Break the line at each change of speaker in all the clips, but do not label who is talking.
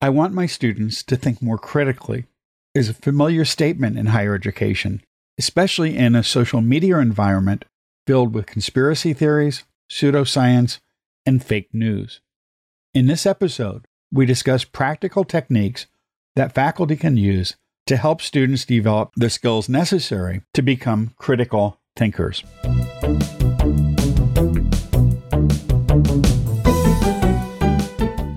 I want my students to think more critically is a familiar statement in higher education, especially in a social media environment filled with conspiracy theories, pseudoscience, and fake news. In this episode, we discuss practical techniques that faculty can use to help students develop the skills necessary to become critical thinkers.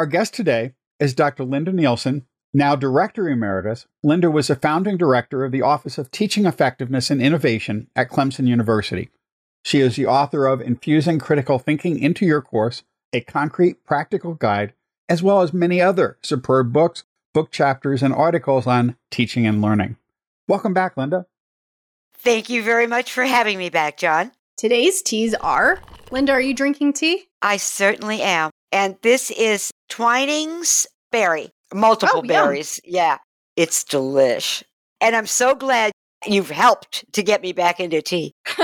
Our guest today is Dr. Linda Nilson, now Director Emeritus. Linda was a founding director of the Office of Teaching Effectiveness and Innovation at Clemson University. She is the author of Infusing Critical Thinking into Your Course, a concrete, practical guide, as well as many other superb books, book chapters, and articles on teaching and learning. Welcome back, Linda.
Thank you very much for having me back, John.
Today's teas are Linda, are you drinking tea?
I certainly am. And this is Twining's berry, multiple oh, berries. Yum. Yeah, it's delish. And I'm so glad you've helped to get me back into tea.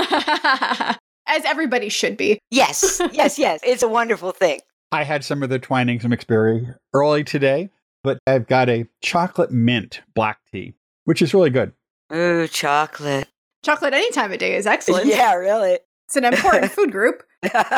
As everybody should be.
Yes, yes, yes. It's a wonderful thing.
I had some of the Twinings mixed berry early today, but I've got a chocolate mint black tea, which is really good.
Ooh, chocolate.
Chocolate any time of day is excellent.
Yeah, really.
It's an important food group,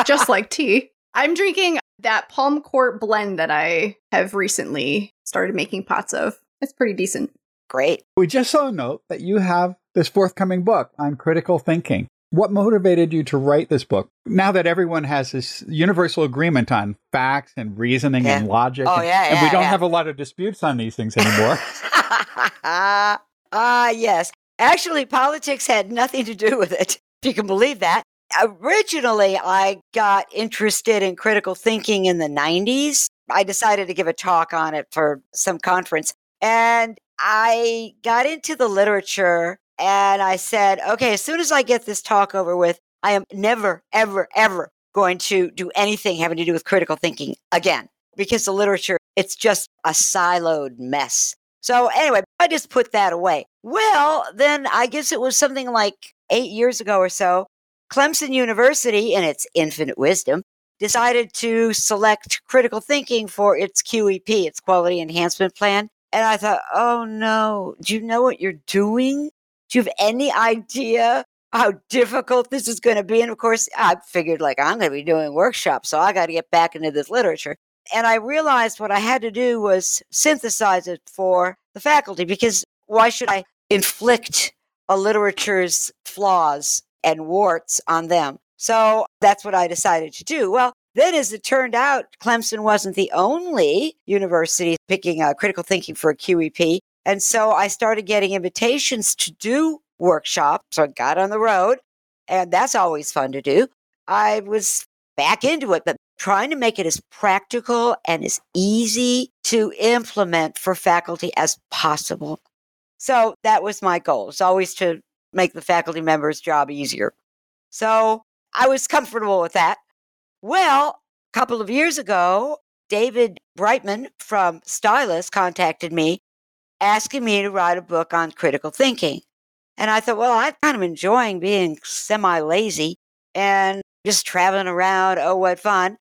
just like tea. I'm drinking that palm court blend that I have recently started making pots of. It's pretty decent.
Great.
We just saw a note that you have this forthcoming book on critical thinking. What motivated you to write this book? Now that everyone has this universal agreement on facts and reasoning yeah. and logic,
oh, yeah,
and, we don't
yeah.
have a lot of disputes on these things anymore.
Ah, uh, yes. Actually, politics had nothing to do with it, if you can believe that originally I got interested in critical thinking in the 90s. I decided to give a talk on it for some conference. And I got into the literature and I said, okay, as soon as I get this talk over with, I am never, ever, ever going to do anything having to do with critical thinking again because the literature, it's just a siloed mess. So anyway, I just put that away. Well, then I guess it was something like eight years ago or so. Clemson University, in its infinite wisdom, decided to select critical thinking for its QEP, its quality enhancement plan. And I thought, oh no, do you know what you're doing? Do you have any idea how difficult this is going to be? And of course, I figured like I'm going to be doing workshops, so I got to get back into this literature. And I realized what I had to do was synthesize it for the faculty because why should I inflict a literature's flaws and warts on them. So that's what I decided to do. Well, then, as it turned out, Clemson wasn't the only university picking uh, critical thinking for a QEP. And so I started getting invitations to do workshops. So I got on the road, and that's always fun to do. I was back into it, but trying to make it as practical and as easy to implement for faculty as possible. So that was my goal. It's always to make the faculty member's job easier. So I was comfortable with that. Well, a couple of years ago, David Brightman from Stylus contacted me asking me to write a book on critical thinking. And I thought, well, I'm kind of enjoying being semi lazy and just traveling around. Oh, what fun.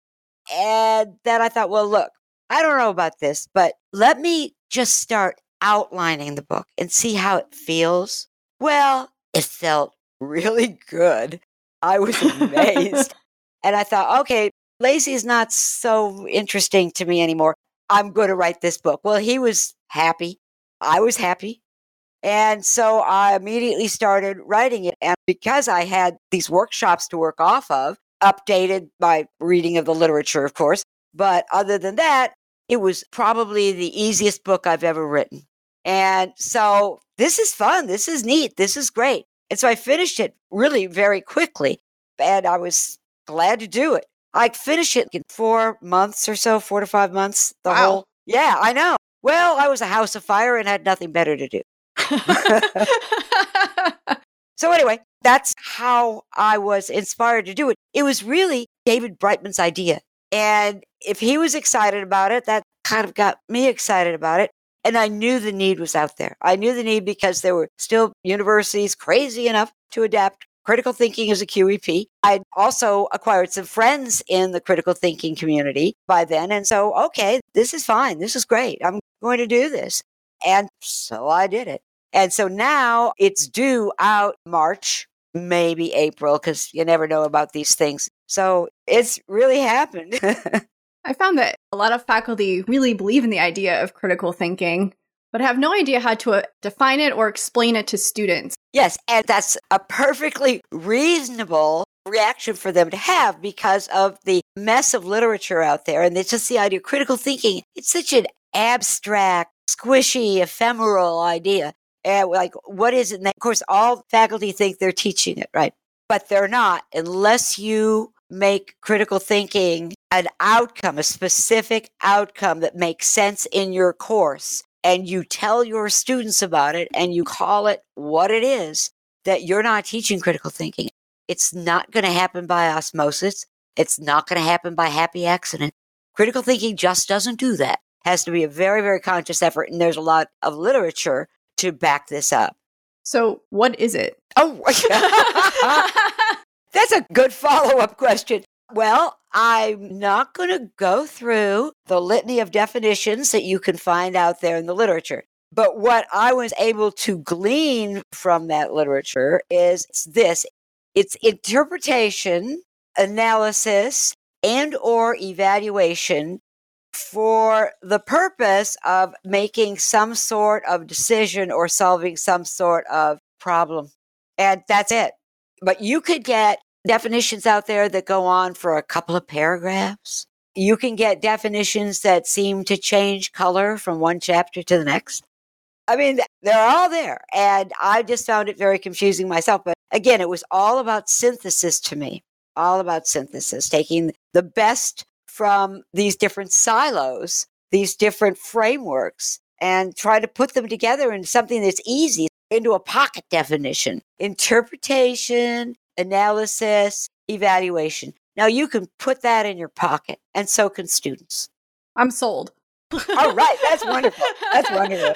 And then I thought, well, look, I don't know about this, but let me just start outlining the book and see how it feels. Well, it felt really good. I was amazed. and I thought, okay, lazy is not so interesting to me anymore. I'm going to write this book. Well, he was happy. I was happy. And so I immediately started writing it. And because I had these workshops to work off of, updated my reading of the literature, of course. But other than that, it was probably the easiest book I've ever written. And so this is fun. This is neat. This is great. And so I finished it really very quickly. And I was glad to do it. I finished it in four months or so, four to five months. The
wow.
whole, Yeah, I know. Well, I was a house of fire and had nothing better to do. so, anyway, that's how I was inspired to do it. It was really David Brightman's idea. And if he was excited about it, that kind of got me excited about it. And I knew the need was out there. I knew the need because there were still universities crazy enough to adapt critical thinking as a QEP. I'd also acquired some friends in the critical thinking community by then. And so, okay, this is fine. This is great. I'm going to do this. And so I did it. And so now it's due out March, maybe April, because you never know about these things. So it's really happened.
I found that a lot of faculty really believe in the idea of critical thinking, but have no idea how to uh, define it or explain it to students.
Yes, and that's a perfectly reasonable reaction for them to have because of the mess of literature out there. And it's just the idea of critical thinking. It's such an abstract, squishy, ephemeral idea. And like, what is it? And of course, all faculty think they're teaching it, right? But they're not unless you make critical thinking an outcome, a specific outcome that makes sense in your course. And you tell your students about it and you call it what it is that you're not teaching critical thinking. It's not going to happen by osmosis. It's not going to happen by happy accident. Critical thinking just doesn't do that. It has to be a very, very conscious effort. And there's a lot of literature to back this up.
So, what is it?
Oh, that's a good follow up question. Well, I'm not going to go through the litany of definitions that you can find out there in the literature. But what I was able to glean from that literature is this it's interpretation, analysis, and or evaluation for the purpose of making some sort of decision or solving some sort of problem. And that's it. But you could get definitions out there that go on for a couple of paragraphs. You can get definitions that seem to change color from one chapter to the next. I mean, they're all there. And I just found it very confusing myself. But again, it was all about synthesis to me, all about synthesis, taking the best from these different silos, these different frameworks, and try to put them together in something that's easy into a pocket definition. Interpretation, analysis, evaluation. Now you can put that in your pocket, and so can students.
I'm sold.
All right, that's wonderful. That's wonderful.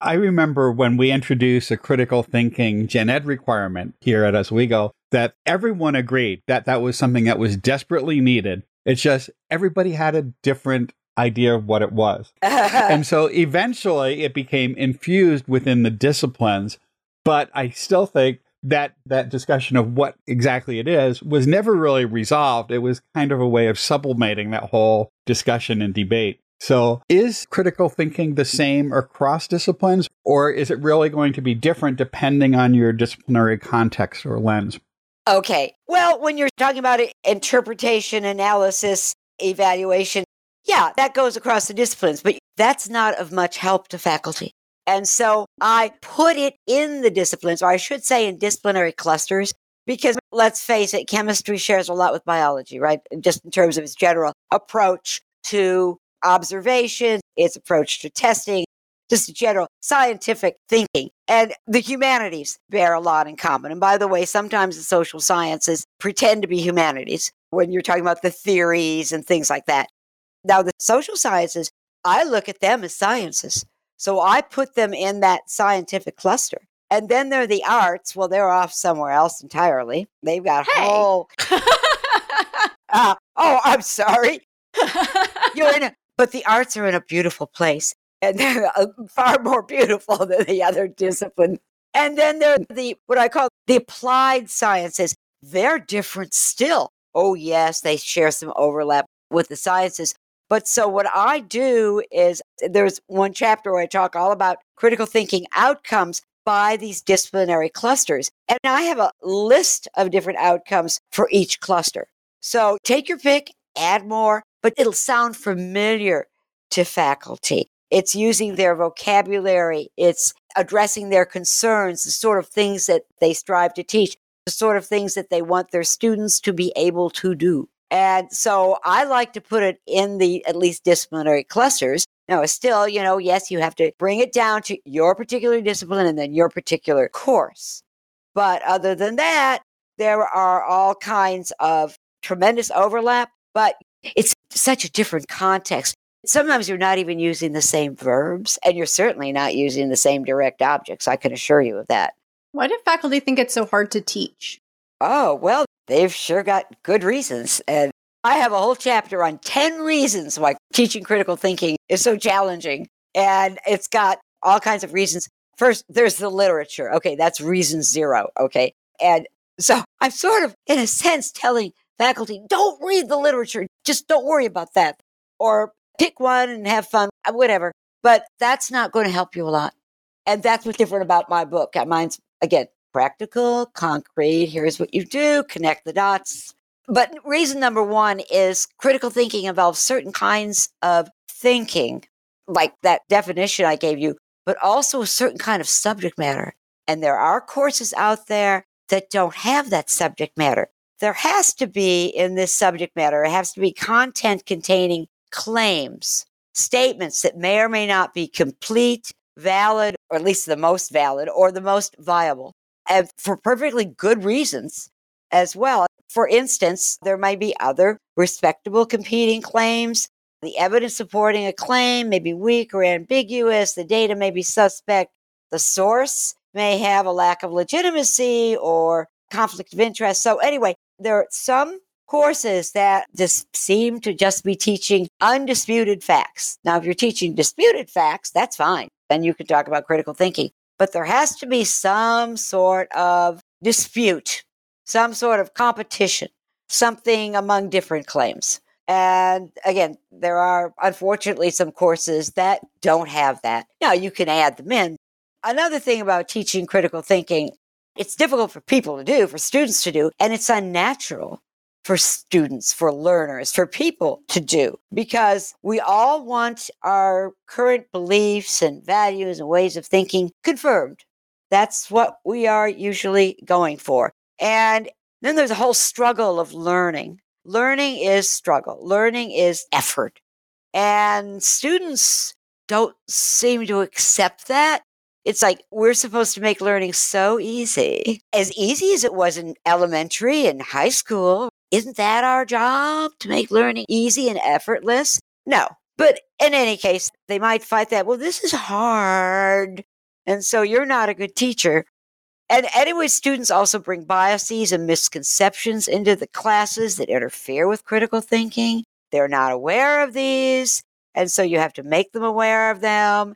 I remember when we introduced a critical thinking gen ed requirement here at Oswego that everyone agreed that that was something that was desperately needed. It's just everybody had a different idea of what it was. and so eventually it became infused within the disciplines. But I still think that that discussion of what exactly it is was never really resolved. It was kind of a way of sublimating that whole discussion and debate. So, is critical thinking the same across disciplines, or is it really going to be different depending on your disciplinary context or lens?
Okay. Well, when you're talking about interpretation, analysis, evaluation, yeah, that goes across the disciplines, but that's not of much help to faculty. And so I put it in the disciplines, or I should say in disciplinary clusters, because let's face it, chemistry shares a lot with biology, right? Just in terms of its general approach to observation, its approach to testing, just general scientific thinking. And the humanities bear a lot in common. And by the way, sometimes the social sciences pretend to be humanities when you're talking about the theories and things like that. Now, the social sciences, I look at them as sciences. So I put them in that scientific cluster. And then there are the arts. Well, they're off somewhere else entirely. They've got
hey.
whole. uh, oh, I'm sorry. You're in a, but the arts are in a beautiful place, and they're uh, far more beautiful than the other discipline. And then there are the what I call the applied sciences. They're different still. Oh yes, they share some overlap with the sciences, but so what I do is there's one chapter where I talk all about critical thinking outcomes by these disciplinary clusters. And I have a list of different outcomes for each cluster. So take your pick, add more, but it'll sound familiar to faculty. It's using their vocabulary. It's addressing their concerns, the sort of things that they strive to teach, the sort of things that they want their students to be able to do. And so I like to put it in the at least disciplinary clusters. Now, still, you know, yes, you have to bring it down to your particular discipline and then your particular course. But other than that, there are all kinds of tremendous overlap, but it's such a different context. Sometimes you're not even using the same verbs, and you're certainly not using the same direct objects. I can assure you of that.
Why do faculty think it's so hard to teach?
Oh, well, they've sure got good reasons. And I have a whole chapter on 10 reasons why teaching critical thinking is so challenging. And it's got all kinds of reasons. First, there's the literature. Okay, that's reason zero. Okay. And so I'm sort of, in a sense, telling faculty, don't read the literature. Just don't worry about that. Or pick one and have fun, uh, whatever. But that's not going to help you a lot. And that's what's different about my book. Mine's, again, practical, concrete. Here's what you do, connect the dots. But reason number one is critical thinking involves certain kinds of thinking, like that definition I gave you, but also a certain kind of subject matter. And there are courses out there that don't have that subject matter. There has to be in this subject matter, it has to be content containing claims, statements that may or may not be complete, valid, or at least the most valid or the most viable, and for perfectly good reasons as well. For instance, there may be other respectable competing claims. The evidence supporting a claim may be weak or ambiguous. The data may be suspect. The source may have a lack of legitimacy or conflict of interest. So, anyway, there are some courses that just seem to just be teaching undisputed facts. Now, if you're teaching disputed facts, that's fine. Then you can talk about critical thinking. But there has to be some sort of dispute, some sort of competition, something among different claims. And again, there are unfortunately some courses that don't have that. Now, you can add them in. Another thing about teaching critical thinking, it's difficult for people to do, for students to do, and it's unnatural for students, for learners, for people to do because we all want our current beliefs and values and ways of thinking confirmed. That's what we are usually going for. And then there's a whole struggle of learning. Learning is struggle. Learning is effort. And students don't seem to accept that. It's like we're supposed to make learning so easy, as easy as it was in elementary and high school. Isn't that our job to make learning easy and effortless? No. But in any case, they might fight that, well, this is hard. And so you're not a good teacher. And anyway, students also bring biases and misconceptions into the classes that interfere with critical thinking. They're not aware of these. And so you have to make them aware of them.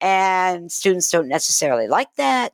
And students don't necessarily like that.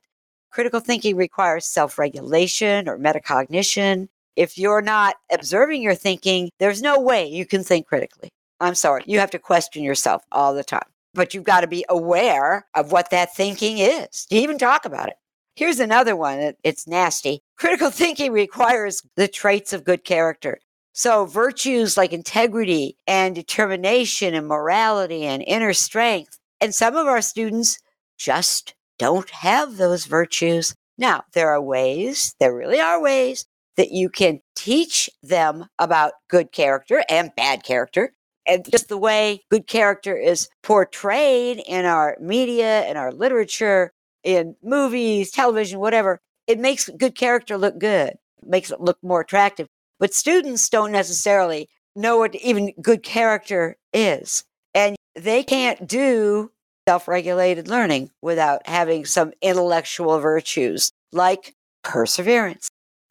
Critical thinking requires self regulation or metacognition if you're not observing your thinking, there's no way you can think critically. I'm sorry. You have to question yourself all the time, but you've got to be aware of what that thinking is to even talk about it. Here's another one. It's nasty. Critical thinking requires the traits of good character. So, virtues like integrity and determination and morality and inner strength. And some of our students just don't have those virtues. Now, there are ways, there really are ways that you can teach them about good character and bad character. And just the way good character is portrayed in our media, in our literature, in movies, television, whatever, it makes good character look good, makes it look more attractive. But students don't necessarily know what even good character is. And they can't do self regulated learning without having some intellectual virtues like perseverance,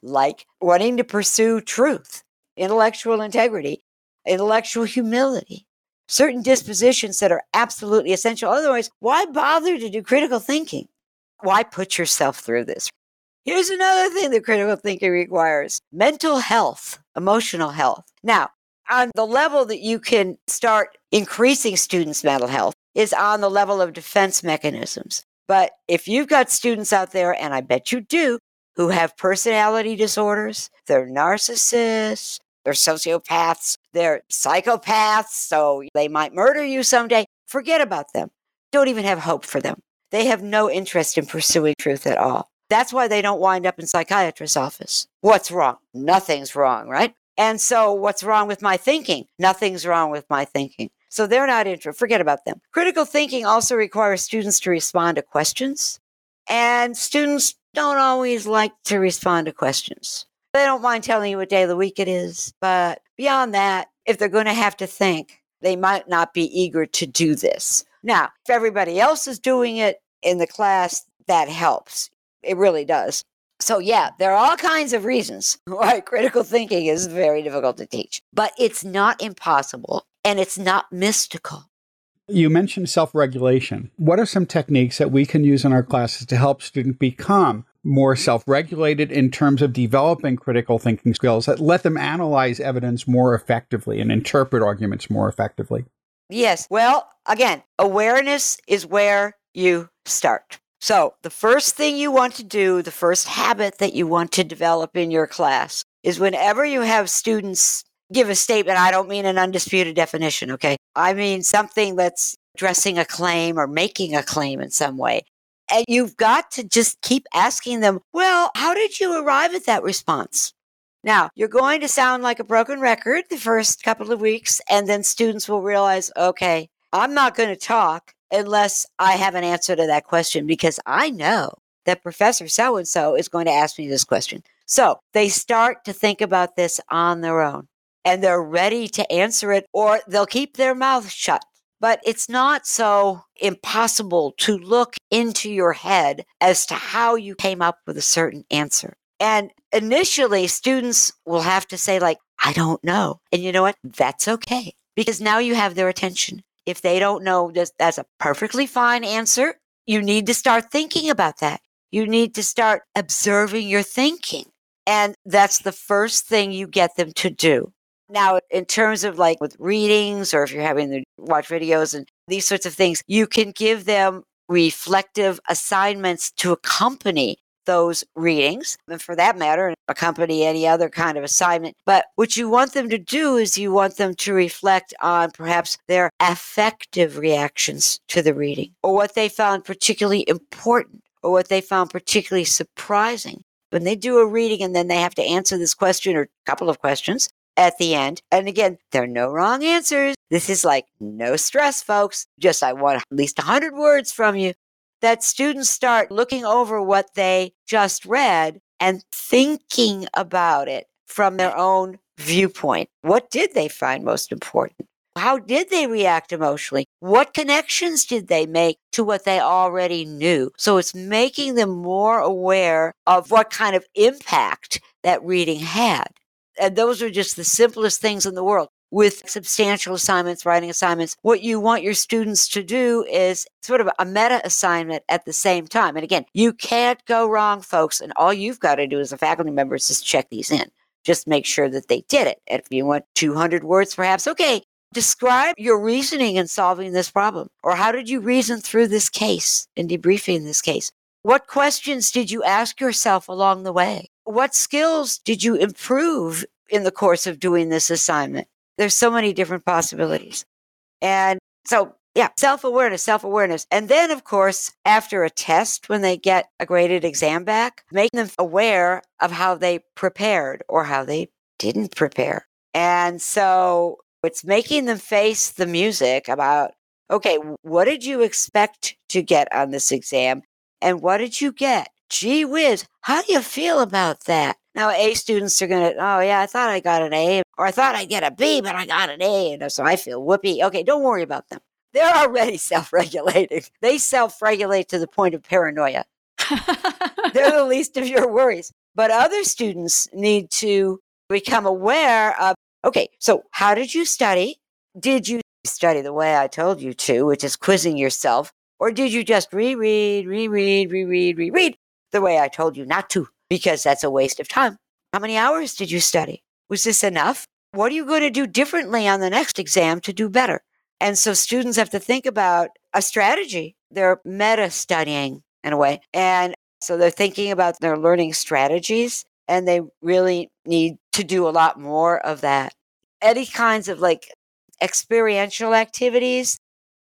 like wanting to pursue truth, intellectual integrity, intellectual humility, certain dispositions that are absolutely essential. Otherwise, why bother to do critical thinking? Why put yourself through this? Here's another thing that critical thinking requires mental health, emotional health. Now, on the level that you can start increasing students' mental health is on the level of defense mechanisms. But if you've got students out there, and I bet you do, who have personality disorders. They're narcissists, they're sociopaths, they're psychopaths, so they might murder you someday. Forget about them. Don't even have hope for them. They have no interest in pursuing truth at all. That's why they don't wind up in psychiatrist's office. What's wrong? Nothing's wrong, right? And so, what's wrong with my thinking? Nothing's wrong with my thinking. So, they're not interested. Forget about them. Critical thinking also requires students to respond to questions. And students don't always like to respond to questions. They don't mind telling you what day of the week it is. But beyond that, if they're going to have to think, they might not be eager to do this. Now, if everybody else is doing it in the class, that helps. It really does. So, yeah, there are all kinds of reasons why critical thinking is very difficult to teach, but it's not impossible and it's not mystical.
You mentioned self regulation. What are some techniques that we can use in our classes to help students become more self regulated in terms of developing critical thinking skills that let them analyze evidence more effectively and interpret arguments more effectively?
Yes. Well, again, awareness is where you start. So, the first thing you want to do, the first habit that you want to develop in your class is whenever you have students give a statement, I don't mean an undisputed definition, okay? I mean something that's addressing a claim or making a claim in some way. And you've got to just keep asking them, well, how did you arrive at that response? Now, you're going to sound like a broken record the first couple of weeks, and then students will realize, okay, I'm not going to talk unless I have an answer to that question because I know that Professor so and so is going to ask me this question. So they start to think about this on their own and they're ready to answer it, or they'll keep their mouth shut. But it's not so impossible to look into your head as to how you came up with a certain answer. And initially, students will have to say, like, I don't know. And you know what? That's okay because now you have their attention. If they don't know, that's a perfectly fine answer. You need to start thinking about that. You need to start observing your thinking. And that's the first thing you get them to do. Now, in terms of like with readings or if you're having to watch videos and these sorts of things, you can give them reflective assignments to accompany those readings, and for that matter, accompany any other kind of assignment. But what you want them to do is you want them to reflect on perhaps their affective reactions to the reading, or what they found particularly important, or what they found particularly surprising. When they do a reading and then they have to answer this question or a couple of questions, at the end. And again, there are no wrong answers. This is like no stress, folks. Just I want at least 100 words from you. That students start looking over what they just read and thinking about it from their own viewpoint. What did they find most important? How did they react emotionally? What connections did they make to what they already knew? So it's making them more aware of what kind of impact that reading had. And those are just the simplest things in the world. With substantial assignments, writing assignments, what you want your students to do is sort of a meta assignment at the same time. And again, you can't go wrong, folks. And all you've got to do as a faculty member is just check these in. Just make sure that they did it. And if you want 200 words, perhaps, okay, describe your reasoning in solving this problem. Or how did you reason through this case in debriefing this case? What questions did you ask yourself along the way? What skills did you improve in the course of doing this assignment? There's so many different possibilities. And so, yeah, self awareness, self awareness. And then, of course, after a test, when they get a graded exam back, making them aware of how they prepared or how they didn't prepare. And so it's making them face the music about, okay, what did you expect to get on this exam? And what did you get? Gee whiz, how do you feel about that? Now, A students are going to, oh, yeah, I thought I got an A, or I thought I'd get a B, but I got an A. And so I feel whoopee. Okay, don't worry about them. They're already self regulating. They self regulate to the point of paranoia. They're the least of your worries. But other students need to become aware of, okay, so how did you study? Did you study the way I told you to, which is quizzing yourself? Or did you just reread, reread, reread, reread the way I told you not to? Because that's a waste of time. How many hours did you study? Was this enough? What are you going to do differently on the next exam to do better? And so students have to think about a strategy. They're meta studying in a way. And so they're thinking about their learning strategies and they really need to do a lot more of that. Any kinds of like experiential activities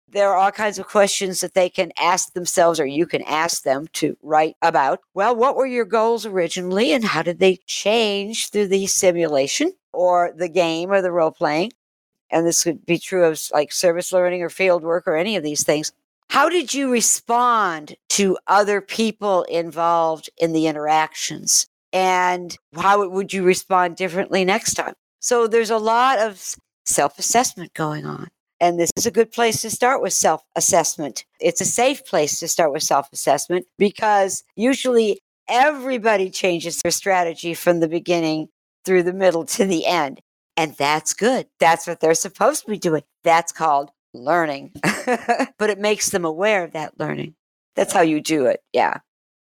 there are all kinds of questions that they can ask themselves or you can ask them to write about. Well, what were your goals originally and how did they change through the simulation? or the game or the role playing. And this could be true of like service learning or field work or any of these things. How did you respond to other people involved in the interactions? And how would you respond differently next time? So there's a lot of self assessment going on. And this is a good place to start with self assessment. It's a safe place to start with self assessment because usually everybody changes their strategy from the beginning through the middle to the end. And that's good. That's what they're supposed to be doing. That's called learning. but it makes them aware of that learning. That's how you do it. Yeah.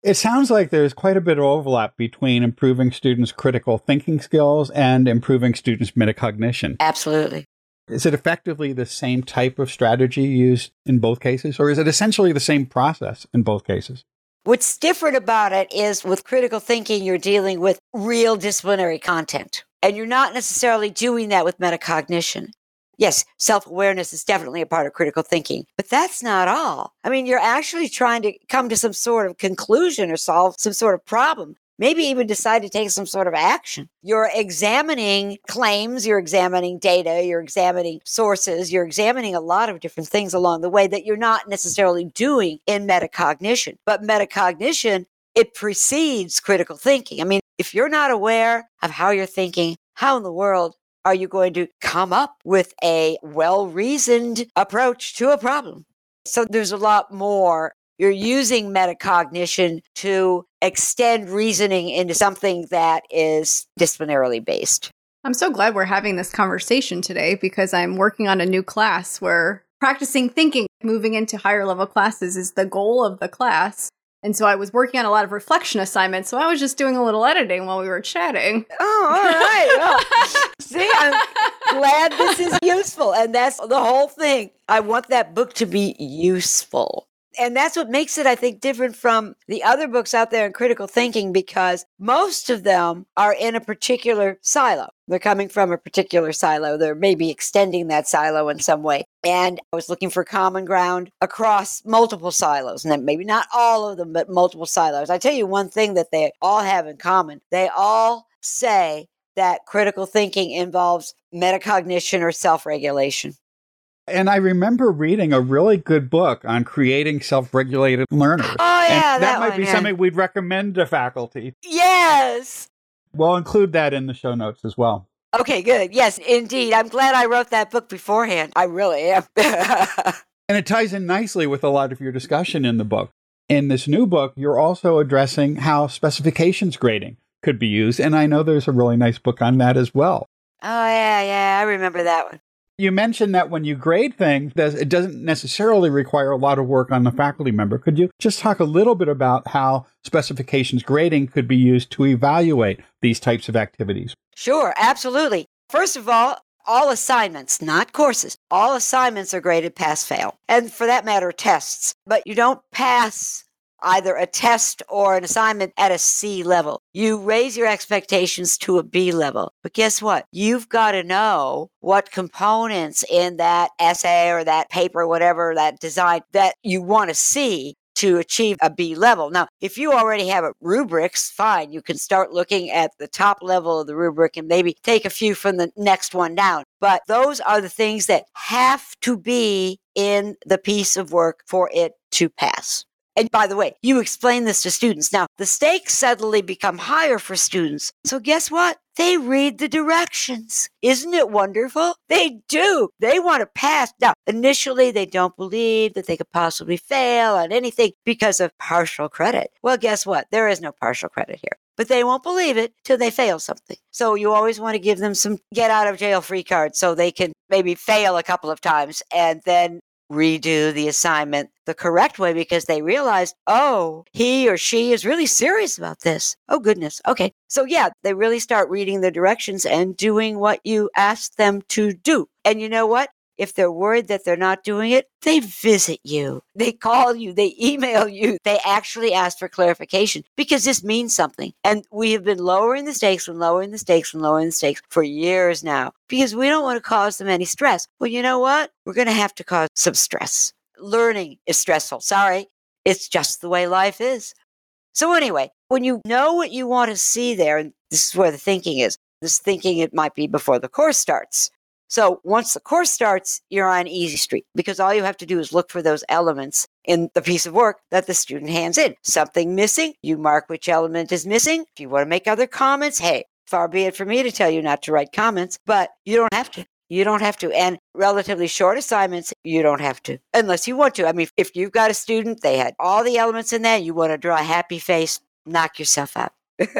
It sounds like there's quite a bit of overlap between improving students' critical thinking skills and improving students' metacognition.
Absolutely.
Is it effectively the same type of strategy used in both cases, or is it essentially the same process in both cases?
What's different about it is with critical thinking, you're dealing with real disciplinary content, and you're not necessarily doing that with metacognition. Yes, self awareness is definitely a part of critical thinking, but that's not all. I mean, you're actually trying to come to some sort of conclusion or solve some sort of problem, maybe even decide to take some sort of action. You're examining claims, you're examining data, you're examining sources, you're examining a lot of different things along the way that you're not necessarily doing in metacognition. But metacognition, it precedes critical thinking. I mean, if you're not aware of how you're thinking, how in the world are you going to come up with a well reasoned approach to a problem? So there's a lot more. You're using metacognition to extend reasoning into something that is disciplinarily based.
I'm so glad we're having this conversation today because I'm working on a new class where practicing thinking, moving into higher level classes, is the goal of the class. And so I was working on a lot of reflection assignments. So I was just doing a little editing while we were chatting.
Oh, all right. Well, see, I'm glad this is useful. And that's the whole thing. I want that book to be useful. And that's what makes it, I think, different from the other books out there in critical thinking because most of them are in a particular silo. They're coming from a particular silo. They're maybe extending that silo in some way. And I was looking for common ground across multiple silos, and then maybe not all of them, but multiple silos. I tell you one thing that they all have in common they all say that critical thinking involves metacognition or self regulation.
And I remember reading a really good book on creating self regulated learners.
Oh, yeah.
That,
that
might
one,
be
yeah.
something we'd recommend to faculty.
Yes.
We'll include that in the show notes as well.
Okay, good. Yes, indeed. I'm glad I wrote that book beforehand. I really am.
And it ties in nicely with a lot of your discussion in the book. In this new book, you're also addressing how specifications grading could be used. And I know there's a really nice book on that as well.
oh, yeah, yeah. I remember that one.
You mentioned that when you grade things, it doesn't necessarily require a lot of work on the faculty member. Could you just talk a little bit about how specifications grading could be used to evaluate these types of activities?
Sure, absolutely. First of all, all assignments, not courses, all assignments are graded pass fail. And for that matter, tests. But you don't pass either a test or an assignment at a C level. You raise your expectations to a B level. But guess what? You've got to know what components in that essay or that paper, whatever that design that you want to see to achieve a B level. Now, if you already have rubrics, fine, you can start looking at the top level of the rubric and maybe take a few from the next one down. But those are the things that have to be in the piece of work for it to pass. And by the way, you explain this to students. Now, the stakes suddenly become higher for students. So guess what? They read the directions. Isn't it wonderful? They do. They want to pass. Now, initially, they don't believe that they could possibly fail on anything because of partial credit. Well, guess what? There is no partial credit here. But they won't believe it till they fail something. So you always want to give them some get out of jail free cards so they can maybe fail a couple of times and then redo the assignment the correct way because they realized, oh, he or she is really serious about this. Oh, goodness. Okay. So, yeah, they really start reading the directions and doing what you ask them to do. And you know what? If they're worried that they're not doing it, they visit you. They call you, they email you, they actually ask for clarification because this means something. And we have been lowering the stakes and lowering the stakes and lowering the stakes for years now because we don't want to cause them any stress. Well, you know what? We're going to have to cause some stress. Learning is stressful. Sorry. It's just the way life is. So, anyway, when you know what you want to see there, and this is where the thinking is, this thinking it might be before the course starts. So once the course starts, you're on easy street because all you have to do is look for those elements in the piece of work that the student hands in. Something missing, you mark which element is missing. If you want to make other comments, hey, far be it for me to tell you not to write comments, but you don't have to. You don't have to. And relatively short assignments, you don't have to, unless you want to. I mean, if you've got a student, they had all the elements in there, you want to draw a happy face, knock yourself out.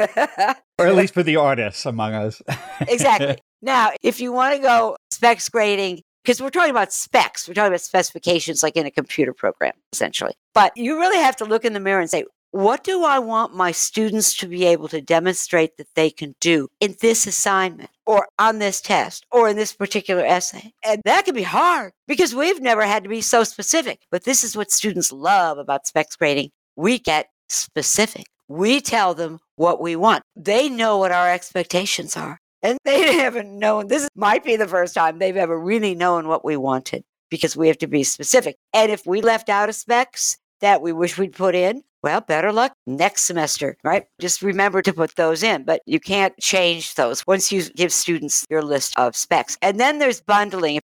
or at least for the artists among us.
exactly. Now, if you want to go specs grading, because we're talking about specs, we're talking about specifications like in a computer program, essentially. But you really have to look in the mirror and say, what do I want my students to be able to demonstrate that they can do in this assignment or on this test or in this particular essay? And that can be hard because we've never had to be so specific. But this is what students love about specs grading. We get specific. We tell them what we want. They know what our expectations are. And they haven't known, this might be the first time they've ever really known what we wanted because we have to be specific. And if we left out of specs that we wish we'd put in, well, better luck next semester, right? Just remember to put those in, but you can't change those once you give students your list of specs. And then there's bundling.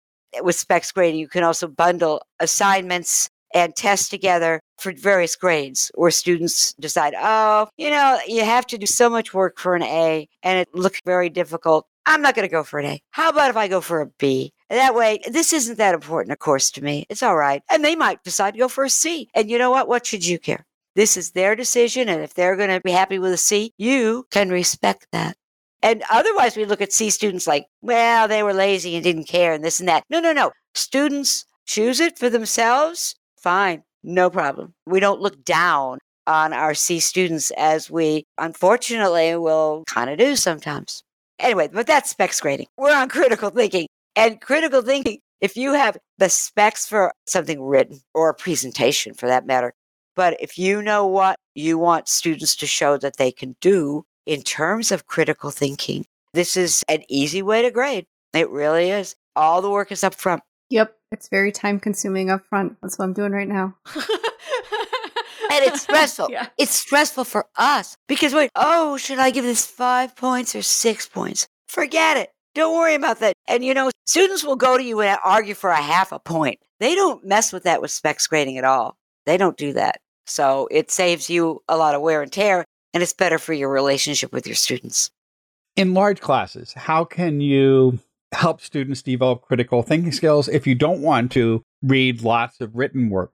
With specs grading, you can also bundle assignments and test together for various grades where students decide, oh, you know, you have to do so much work for an A and it looks very difficult. I'm not going to go for an A. How about if I go for a B? That way, this isn't that important a course to me. It's all right. And they might decide to go for a C. And you know what? What should you care? This is their decision. And if they're going to be happy with a C, you can respect that. And otherwise, we look at C students like, well, they were lazy and didn't care and this and that. No, no, no. Students choose it for themselves. Fine. No problem. We don't look down on our C students as we unfortunately will kind of do sometimes. Anyway, but that's specs grading. We're on critical thinking. And critical thinking, if you have the specs for something written or a presentation for that matter, but if you know what you want students to show that they can do in terms of critical thinking, this is an easy way to grade. It really is. All the work is up front.
Yep. It's very time consuming up front. That's what I'm doing right now.
and it's stressful. yeah. It's stressful for us because we're, oh, should I give this five points or six points? Forget it. Don't worry about that. And you know, students will go to you and argue for a half a point. They don't mess with that with specs grading at all. They don't do that. So it saves you a lot of wear and tear, and it's better for your relationship with your students.
In large classes, how can you help students develop critical thinking skills if you don't want to read lots of written work.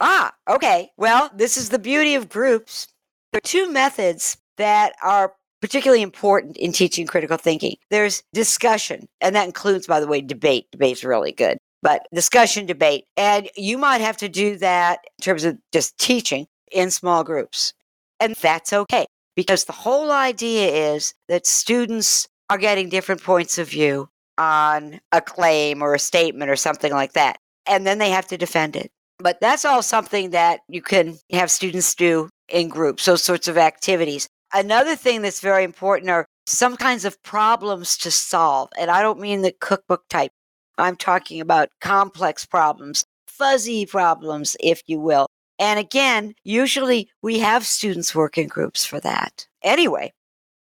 Ah, okay. Well, this is the beauty of groups. There are two methods that are particularly important in teaching critical thinking. There's discussion, and that includes, by the way, debate. Debate's really good, but discussion, debate. And you might have to do that in terms of just teaching in small groups. And that's okay because the whole idea is that students are getting different points of view on a claim or a statement or something like that. And then they have to defend it. But that's all something that you can have students do in groups, those sorts of activities. Another thing that's very important are some kinds of problems to solve. And I don't mean the cookbook type, I'm talking about complex problems, fuzzy problems, if you will. And again, usually we have students work in groups for that. Anyway,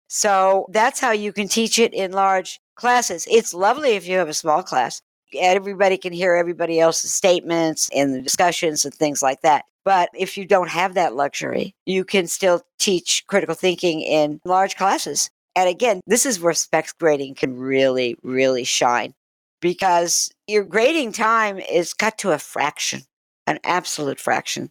so that's how you can teach it in large classes. It's lovely if you have a small class. Everybody can hear everybody else's statements and the discussions and things like that. But if you don't have that luxury, you can still teach critical thinking in large classes. And again, this is where specs grading can really, really shine because your grading time is cut to a fraction, an absolute fraction.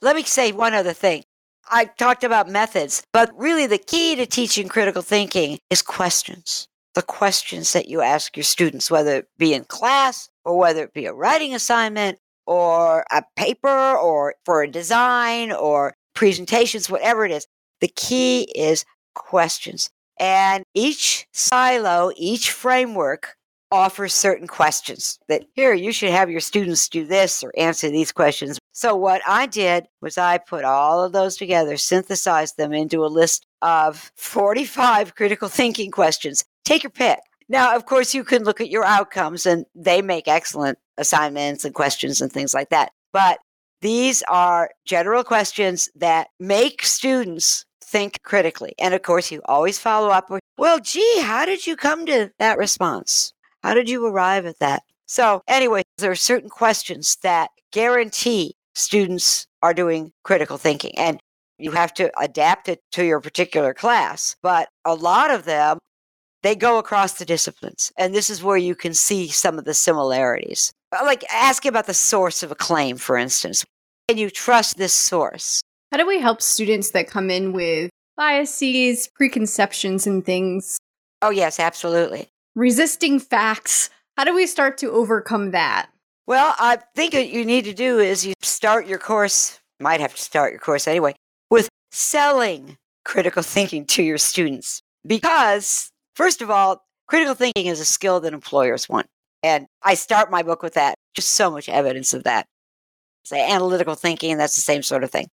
Let me say one other thing. I talked about methods, but really the key to teaching critical thinking is questions the questions that you ask your students, whether it be in class or whether it be a writing assignment or a paper or for a design or presentations, whatever it is. The key is questions. And each silo, each framework offers certain questions that here you should have your students do this or answer these questions. So what I did was I put all of those together, synthesized them into a list of 45 critical thinking questions Take your pick. Now, of course, you can look at your outcomes and they make excellent assignments and questions and things like that. But these are general questions that make students think critically. And of course, you always follow up with, well, gee, how did you come to that response? How did you arrive at that? So, anyway, there are certain questions that guarantee students are doing critical thinking. And you have to adapt it to your particular class. But a lot of them, they go across the disciplines. And this is where you can see some of the similarities. Uh, like asking about the source of a claim, for instance. Can you trust this source?
How do we help students that come in with biases, preconceptions, and things?
Oh, yes, absolutely.
Resisting facts. How do we start to overcome that?
Well, I think what you need to do is you start your course, might have to start your course anyway, with selling critical thinking to your students. Because, first of all, critical thinking is a skill that employers want. And I start my book with that, just so much evidence of that. Say analytical thinking, that's the same sort of thing.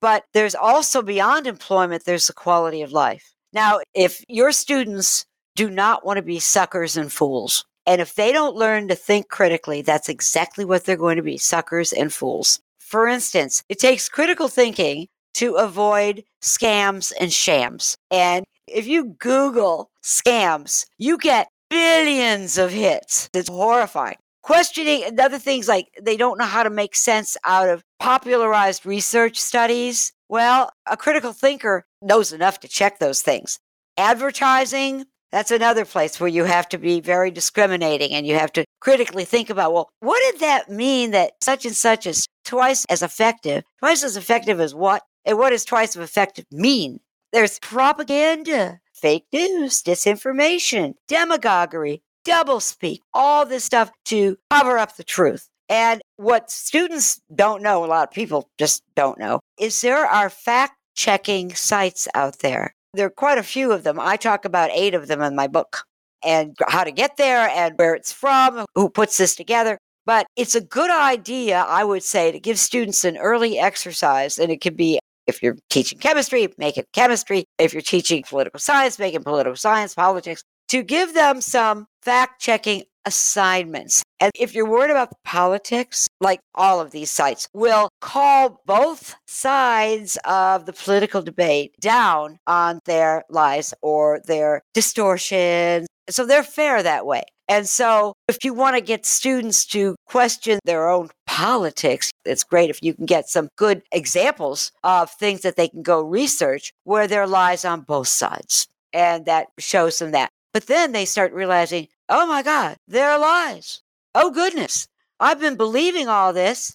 But there's also beyond employment, there's the quality of life. Now, if your students do not want to be suckers and fools, and if they don't learn to think critically, that's exactly what they're going to be suckers and fools. For instance, it takes critical thinking to avoid scams and shams. And if you Google scams, you get billions of hits. It's horrifying. Questioning and other things like they don't know how to make sense out of popularized research studies. Well, a critical thinker knows enough to check those things. Advertising, that's another place where you have to be very discriminating and you have to critically think about, well, what did that mean that such and such is twice as effective? Twice as effective as what? And what does twice as effective mean? There's propaganda, fake news, disinformation, demagoguery, doublespeak, all this stuff to cover up the truth. And what students don't know, a lot of people just don't know, is there are fact checking sites out there there are quite a few of them. I talk about eight of them in my book and how to get there and where it's from, who puts this together. But it's a good idea, I would say, to give students an early exercise. And it could be if you're teaching chemistry, make it chemistry. If you're teaching political science, make it political science, politics, to give them some fact checking assignments. And if you're worried about politics, like all of these sites will call both sides of the political debate down on their lies or their distortions. So they're fair that way. And so if you want to get students to question their own politics, it's great if you can get some good examples of things that they can go research where there lies on both sides. And that shows them that. But then they start realizing, oh my God, there are lies. Oh goodness, I've been believing all this.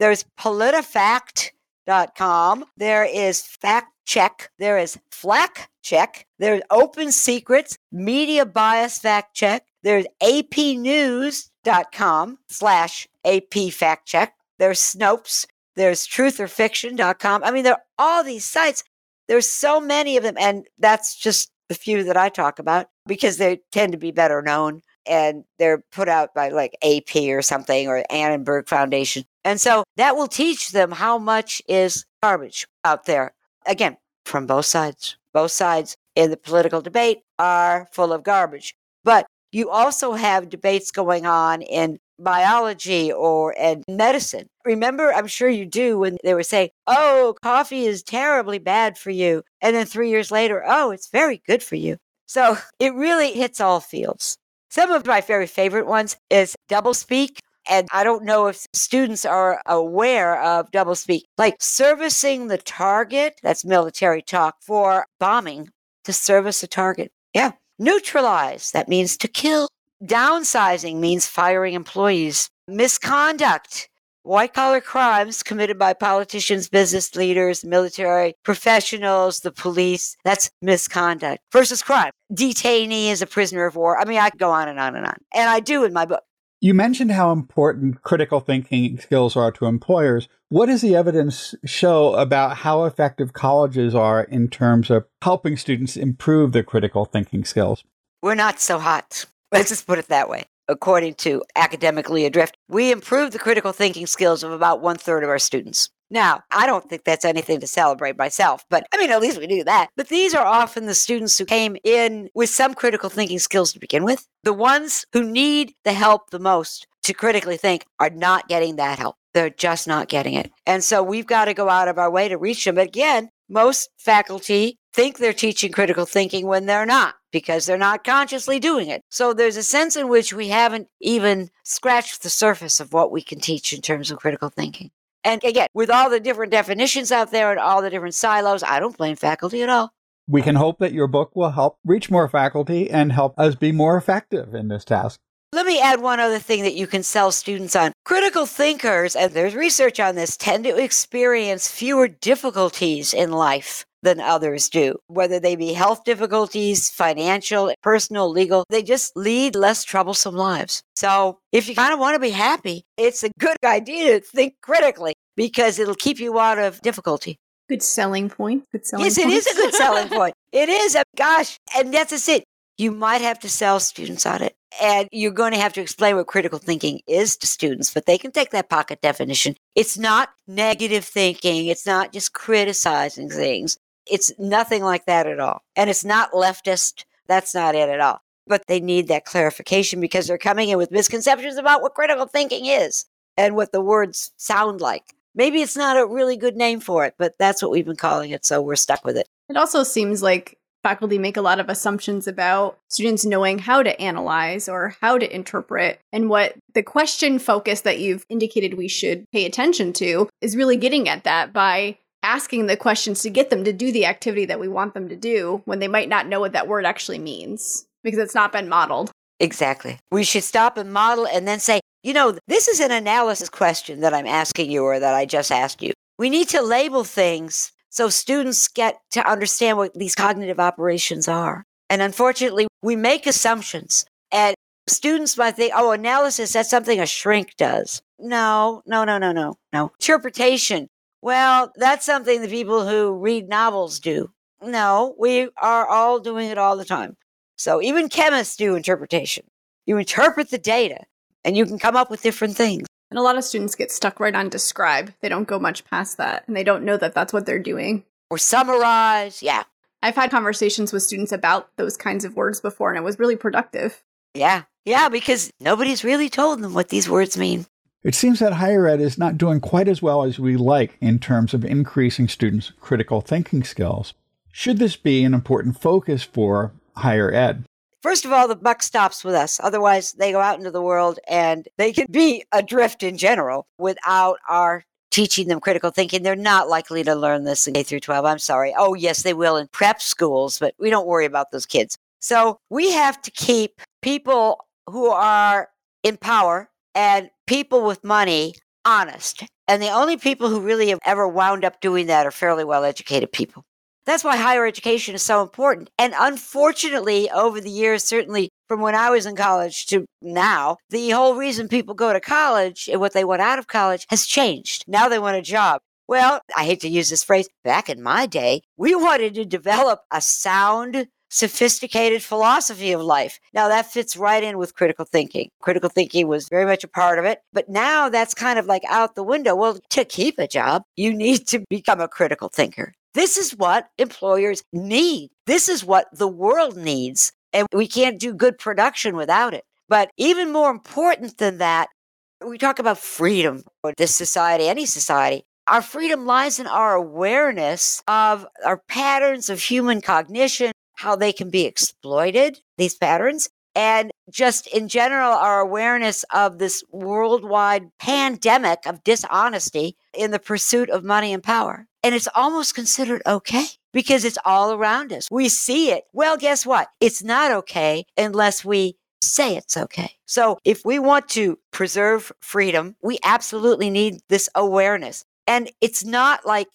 There's politifact.com. There is fact check. There is flack check. There's open secrets, media bias fact check. There's apnews.com slash AP fact check. There's Snopes. There's truthorfiction.com. I mean, there are all these sites. There's so many of them. And that's just the few that I talk about because they tend to be better known and they're put out by like AP or something or Annenberg Foundation. And so that will teach them how much is garbage out there. Again, from both sides. Both sides in the political debate are full of garbage. But you also have debates going on in biology or in medicine. Remember, I'm sure you do when they were saying, oh, coffee is terribly bad for you. And then three years later, oh, it's very good for you. So it really hits all fields. Some of my very favorite ones is doublespeak. And I don't know if students are aware of doublespeak, like servicing the target, that's military talk for bombing, to service a target. Yeah. Neutralize, that means to kill. Downsizing means firing employees. Misconduct, white collar crimes committed by politicians, business leaders, military professionals, the police. That's misconduct versus crime. Detainee is a prisoner of war. I mean, I could go on and on and on. And I do in my book.
You mentioned how important critical thinking skills are to employers. What does the evidence show about how effective colleges are in terms of helping students improve their critical thinking skills?
We're not so hot. Let's just put it that way according to Academically Adrift, we improved the critical thinking skills of about one third of our students. Now, I don't think that's anything to celebrate myself, but I mean, at least we do that. But these are often the students who came in with some critical thinking skills to begin with. The ones who need the help the most to critically think are not getting that help. They're just not getting it. And so we've got to go out of our way to reach them. But again, most faculty think they're teaching critical thinking when they're not because they're not consciously doing it. So there's a sense in which we haven't even scratched the surface of what we can teach in terms of critical thinking. And again, with all the different definitions out there and all the different silos, I don't blame faculty at all.
We can hope that your book will help reach more faculty and help us be more effective in this task.
Let me add one other thing that you can sell students on. Critical thinkers, and there's research on this, tend to experience fewer difficulties in life than others do, whether they be health difficulties, financial, personal, legal. They just lead less troublesome lives. So if you kind of want to be happy, it's a good idea to think critically because it'll keep you out of difficulty.
Good selling point. Good selling
yes,
point.
it is a good selling point. It is. A, gosh, and that's just it. You might have to sell students on it. And you're going to have to explain what critical thinking is to students, but they can take that pocket definition. It's not negative thinking. It's not just criticizing things. It's nothing like that at all. And it's not leftist. That's not it at all. But they need that clarification because they're coming in with misconceptions about what critical thinking is and what the words sound like. Maybe it's not a really good name for it, but that's what we've been calling it. So we're stuck with it.
It also seems like faculty make a lot of assumptions about students knowing how to analyze or how to interpret. And what the question focus that you've indicated we should pay attention to is really getting at that by asking the questions to get them to do the activity that we want them to do when they might not know what that word actually means because it's not been modeled.
Exactly. We should stop and model and then say, you know, this is an analysis question that I'm asking you or that I just asked you. We need to label things so students get to understand what these cognitive operations are. And unfortunately, we make assumptions and students might think, oh, analysis, that's something a shrink does. No, no, no, no, no, no. Interpretation. Well, that's something the people who read novels do. No, we are all doing it all the time. So even chemists do interpretation. You interpret the data and you can come up with different things.
And a lot of students get stuck right on describe. They don't go much past that and they don't know that that's what they're doing.
Or summarize. Yeah.
I've had conversations with students about those kinds of words before and it was really productive.
Yeah. Yeah, because nobody's really told them what these words mean.
It seems that higher ed is not doing quite as well as we like in terms of increasing students' critical thinking skills. Should this be an important focus for higher ed?
First of all, the buck stops with us. Otherwise, they go out into the world and they can be adrift in general without our teaching them critical thinking. They're not likely to learn this in K through 12. I'm sorry. Oh, yes, they will in prep schools, but we don't worry about those kids. So we have to keep people who are in power and people with money honest. And the only people who really have ever wound up doing that are fairly well educated people. That's why higher education is so important. And unfortunately, over the years, certainly from when I was in college to now, the whole reason people go to college and what they want out of college has changed. Now they want a job. Well, I hate to use this phrase. Back in my day, we wanted to develop a sound, sophisticated philosophy of life. Now that fits right in with critical thinking. Critical thinking was very much a part of it, but now that's kind of like out the window. Well, to keep a job, you need to become a critical thinker. This is what employers need. This is what the world needs. And we can't do good production without it. But even more important than that, we talk about freedom or this society, any society. Our freedom lies in our awareness of our patterns of human cognition, how they can be exploited, these patterns, and just in general, our awareness of this worldwide pandemic of dishonesty in the pursuit of money and power. And it's almost considered okay because it's all around us. We see it. Well, guess what? It's not okay unless we say it's okay. So if we want to preserve freedom, we absolutely need this awareness. And it's not like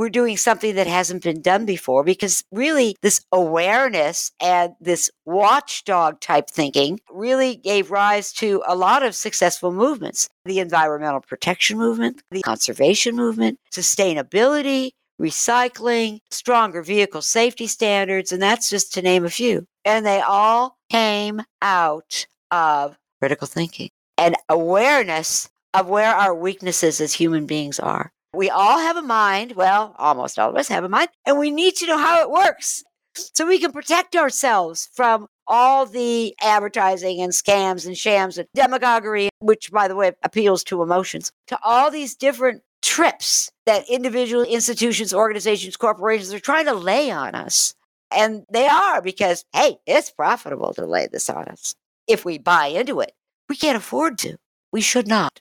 we're doing something that hasn't been done before because really this awareness and this watchdog type thinking really gave rise to a lot of successful movements the environmental protection movement, the conservation movement, sustainability, recycling, stronger vehicle safety standards, and that's just to name a few. And they all came out of critical thinking and awareness of where our weaknesses as human beings are. We all have a mind. Well, almost all of us have a mind, and we need to know how it works so we can protect ourselves from all the advertising and scams and shams and demagoguery, which, by the way, appeals to emotions, to all these different trips that individual institutions, organizations, corporations are trying to lay on us. And they are because, hey, it's profitable to lay this on us. If we buy into it, we can't afford to. We should not.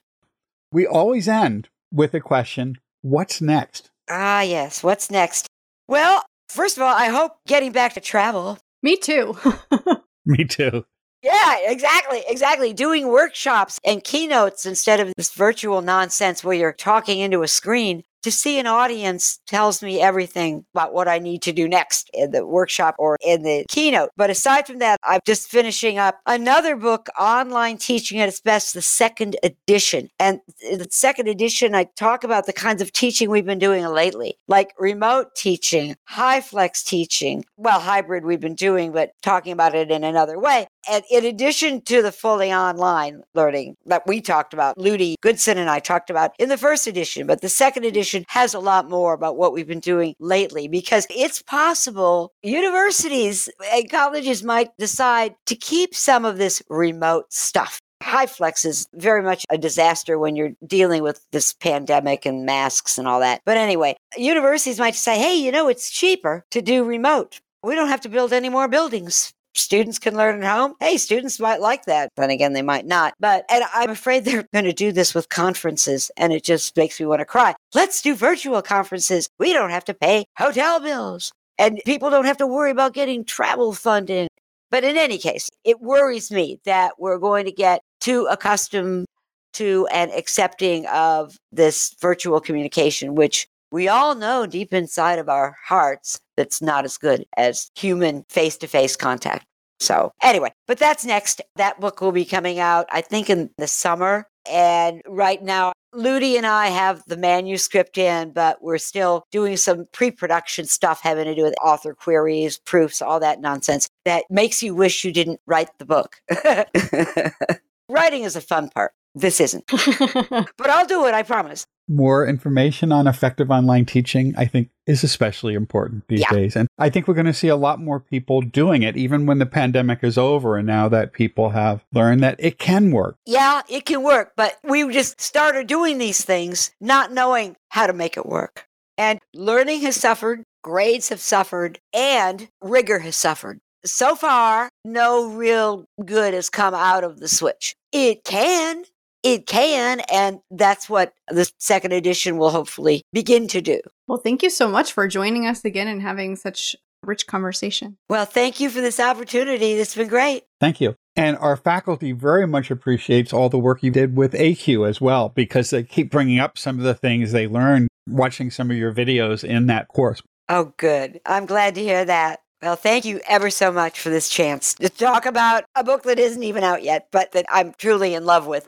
We always end with a question What's next?
Ah, yes. What's next? Well, first of all, I hope getting back to travel.
Me too.
Me too.
Yeah, exactly. Exactly. Doing workshops and keynotes instead of this virtual nonsense where you're talking into a screen to see an audience tells me everything about what I need to do next in the workshop or in the keynote. But aside from that, I'm just finishing up another book, Online Teaching at its Best, the second edition. And in the second edition, I talk about the kinds of teaching we've been doing lately, like remote teaching, HyFlex teaching. Well, hybrid we've been doing, but talking about it in another way. And in addition to the fully online learning that we talked about, Ludi Goodson and I talked about in the first edition, but the second edition has a lot more about what we've been doing lately because it's possible universities and colleges might decide to keep some of this remote stuff. HyFlex is very much a disaster when you're dealing with this pandemic and masks and all that. But anyway, universities might say, hey, you know, it's cheaper to do remote. We don't have to build any more buildings students can learn at home. Hey, students might like that. Then again, they might not. But, and I'm afraid they're going to do this with conferences and it just makes me want to cry. Let's do virtual conferences. We don't have to pay hotel bills and people don't have to worry about getting travel funding. But in any case, it worries me that we're going to get too accustomed to and accepting of this virtual communication, which we all know deep inside of our hearts that's not as good as human face to face contact. So, anyway, but that's next. That book will be coming out, I think, in the summer. And right now, Ludi and I have the manuscript in, but we're still doing some pre production stuff having to do with author queries, proofs, all that nonsense that makes you wish you didn't write the book. Writing is a fun part. This isn't. but I'll do it, I promise.
More information on effective online teaching, I think, is especially important these
Yeah.
days. And I think we're going to see a lot more people doing it, even when the pandemic is over. And now that people have learned that it can work.
Yeah, it can work, but we just started doing these things not knowing how to make it work. And learning has suffered, grades have suffered, and rigor has suffered. So far, no real good has come out of the switch. It can, it can, and that's what the second edition will hopefully begin to do.
well, thank you so much for joining us again and having such rich conversation.
Well, thank you for this opportunity. It's been great.
Thank you. And our faculty very much appreciates all the work you did with AQ as well, because they keep bringing up some of the things they learned watching some of your videos in that course.
Oh, good. I'm glad to hear that. Well, thank you ever so much for this chance to talk about a book that isn't even out yet, but that I'm truly in love with.